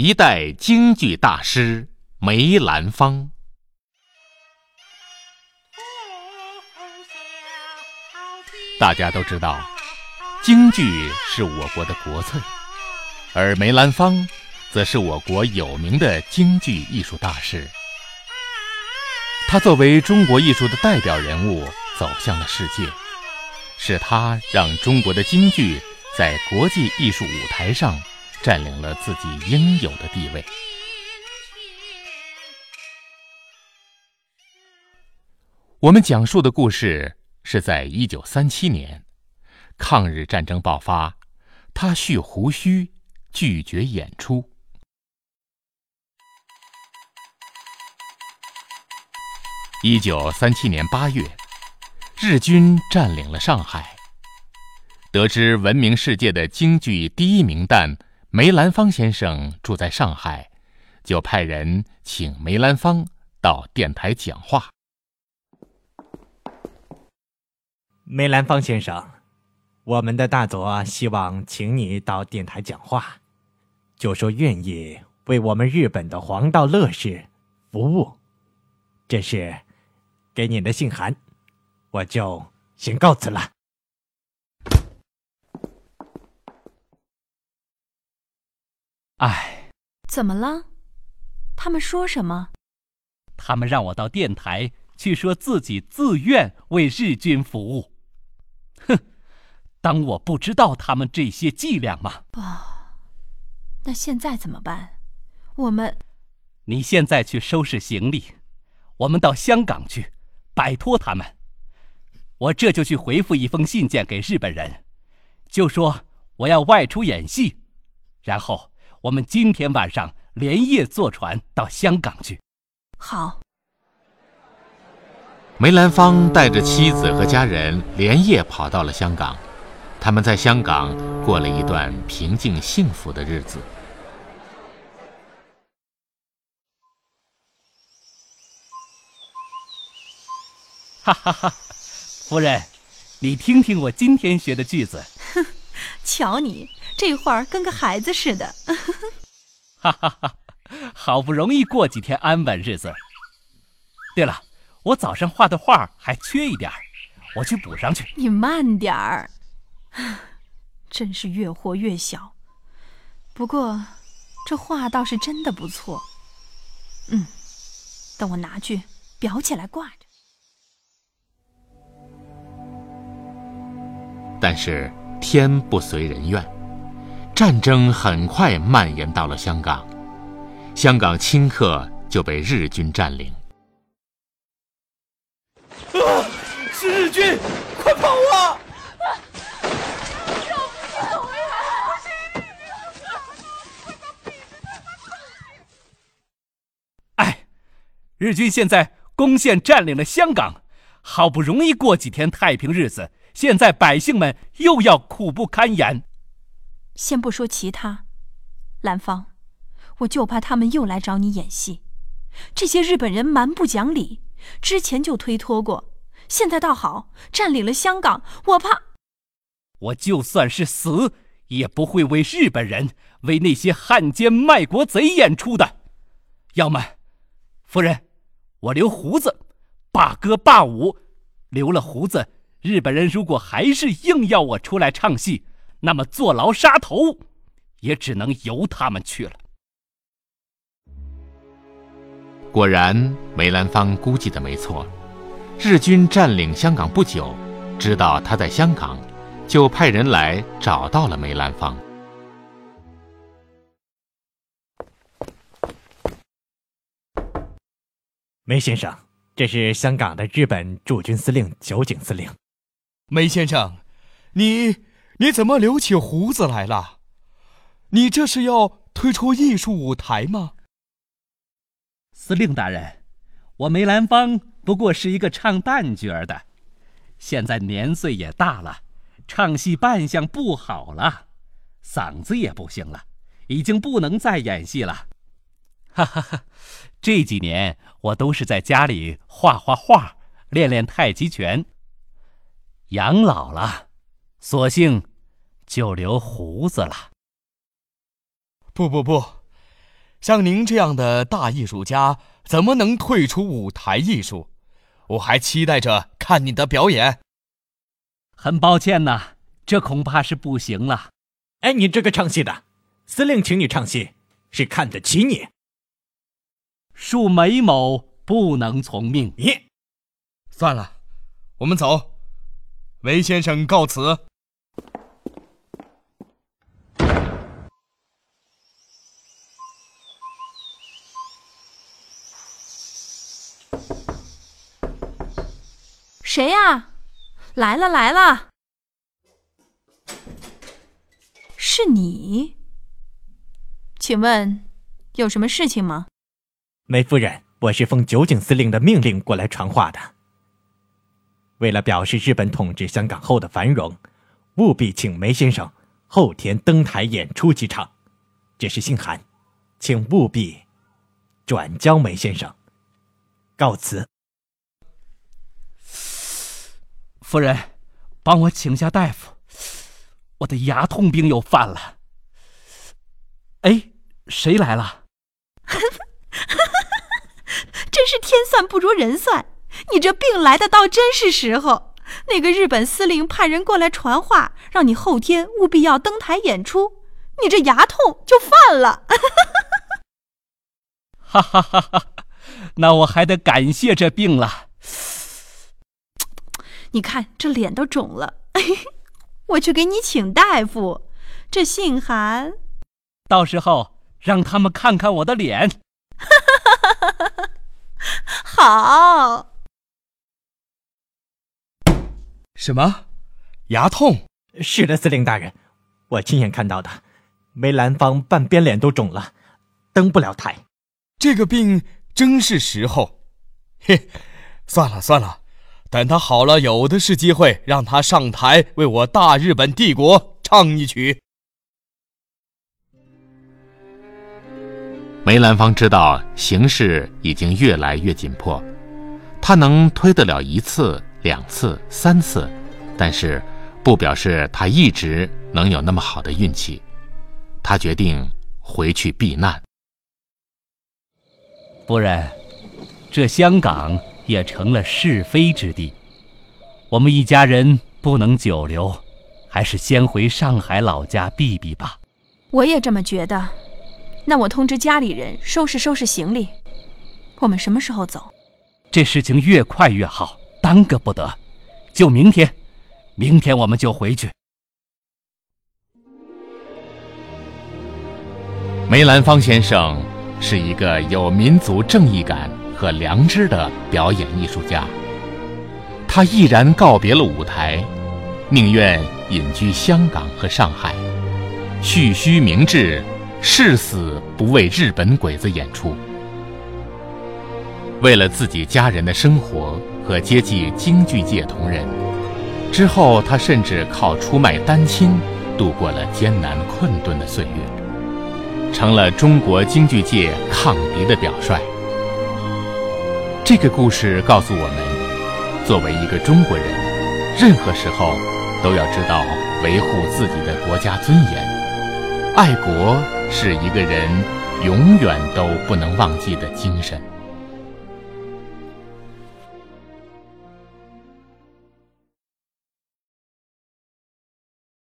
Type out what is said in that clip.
一代京剧大师梅兰芳。大家都知道，京剧是我国的国粹，而梅兰芳则是我国有名的京剧艺术大师。他作为中国艺术的代表人物走向了世界，是他让中国的京剧在国际艺术舞台上占领了自己应有的地位。我们讲述的故事。是在一九三七年，抗日战争爆发，他蓄胡须，拒绝演出。一九三七年八月，日军占领了上海。得知闻名世界的京剧第一名旦梅兰芳先生住在上海，就派人请梅兰芳到电台讲话。梅兰芳先生，我们的大佐希望请你到电台讲话，就说愿意为我们日本的黄道乐事服务。这是给你的信函，我就先告辞了。唉，怎么了？他们说什么？他们让我到电台去说自己自愿为日军服务。哼，当我不知道他们这些伎俩吗？不，那现在怎么办？我们，你现在去收拾行李，我们到香港去，摆脱他们。我这就去回复一封信件给日本人，就说我要外出演戏，然后我们今天晚上连夜坐船到香港去。好。梅兰芳带着妻子和家人连夜跑到了香港，他们在香港过了一段平静幸福的日子。哈哈哈，夫人，你听听我今天学的句子。哼，瞧你这会儿跟个孩子似的。哈哈哈，好不容易过几天安稳日子。对了。我早上画的画还缺一点儿，我去补上去。你慢点儿，真是越活越小。不过，这画倒是真的不错。嗯，等我拿去裱起来挂着。但是天不随人愿，战争很快蔓延到了香港，香港顷刻就被日军占领。啊！是日军，快跑啊！哎，日军现在攻陷占领了香港，好不容易过几天太平日子，现在百姓们又要苦不堪言。先不说其他，兰芳，我就怕他们又来找你演戏。这些日本人蛮不讲理。之前就推脱过，现在倒好，占领了香港，我怕。我就算是死，也不会为日本人、为那些汉奸卖国贼演出的。要么，夫人，我留胡子，罢歌罢舞，留了胡子，日本人如果还是硬要我出来唱戏，那么坐牢杀头，也只能由他们去了。果然，梅兰芳估计的没错。日军占领香港不久，知道他在香港，就派人来找到了梅兰芳。梅先生，这是香港的日本驻军司令酒井司令。梅先生，你你怎么留起胡子来了？你这是要退出艺术舞台吗？司令大人，我梅兰芳不过是一个唱旦角的，现在年岁也大了，唱戏扮相不好了，嗓子也不行了，已经不能再演戏了。哈哈哈，这几年我都是在家里画画画，练练太极拳。养老了，索性就留胡子了。不不不，像您这样的大艺术家，怎么能退出舞台艺术？我还期待着看你的表演。很抱歉呐，这恐怕是不行了。哎，你这个唱戏的，司令请你唱戏，是看得起你。恕梅某不能从命。你，算了，我们走。韦先生告辞。谁呀？来了来了，是你？请问有什么事情吗？梅夫人，我是奉酒井司令的命令过来传话的。为了表示日本统治香港后的繁荣，务必请梅先生后天登台演出几场。这是信函，请务必转交梅先生。告辞。夫人，帮我请下大夫，我的牙痛病又犯了。哎，谁来了？真是天算不如人算，你这病来的倒真是时候。那个日本司令派人过来传话，让你后天务必要登台演出，你这牙痛就犯了。哈哈哈哈！那我还得感谢这病了。你看这脸都肿了，我去给你请大夫。这姓韩，到时候让他们看看我的脸。好。什么？牙痛？是的，司令大人，我亲眼看到的。梅兰芳半边脸都肿了，登不了台。这个病真是时候。嘿，算了算了。等他好了，有的是机会让他上台为我大日本帝国唱一曲。梅兰芳知道形势已经越来越紧迫，他能推得了一次、两次、三次，但是不表示他一直能有那么好的运气。他决定回去避难。夫人，这香港。也成了是非之地，我们一家人不能久留，还是先回上海老家避避吧。我也这么觉得，那我通知家里人收拾收拾行李，我们什么时候走？这事情越快越好，耽搁不得，就明天，明天我们就回去。梅兰芳先生是一个有民族正义感。和良知的表演艺术家，他毅然告别了舞台，宁愿隐居香港和上海，蓄须明志，誓死不为日本鬼子演出。为了自己家人的生活和接济京剧界同仁，之后他甚至靠出卖单亲度过了艰难困顿的岁月，成了中国京剧界抗敌的表率。这个故事告诉我们，作为一个中国人，任何时候都要知道维护自己的国家尊严。爱国是一个人永远都不能忘记的精神。